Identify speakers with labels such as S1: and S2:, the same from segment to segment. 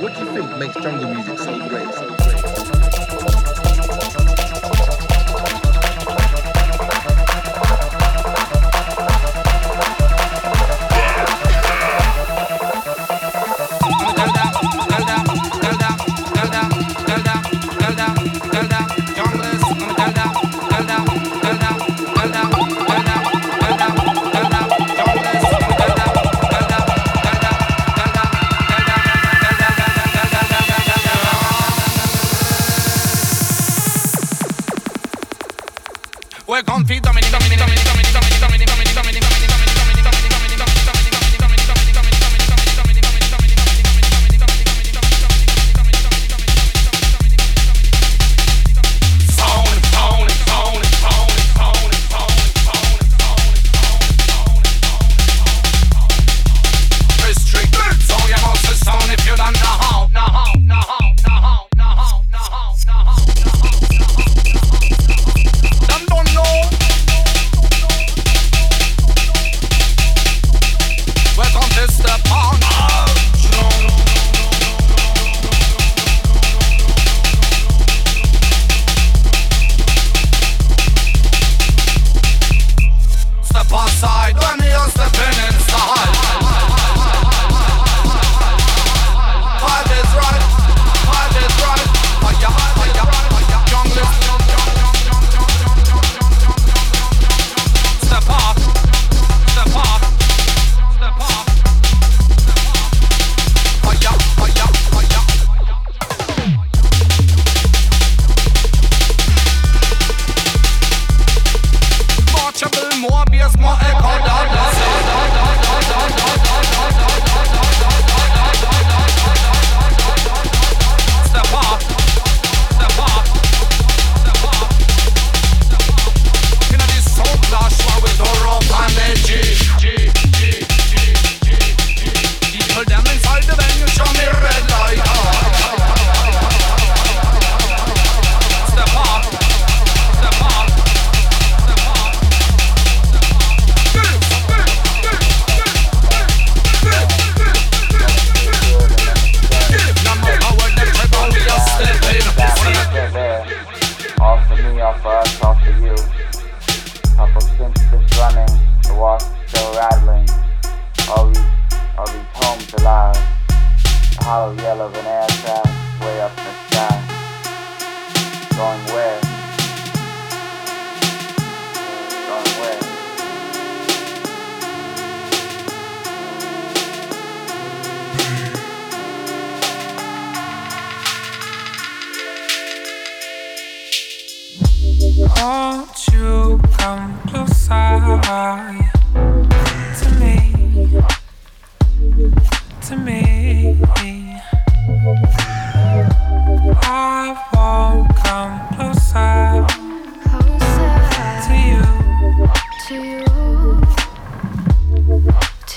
S1: What
S2: do you think makes jungle music so great?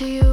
S3: to you.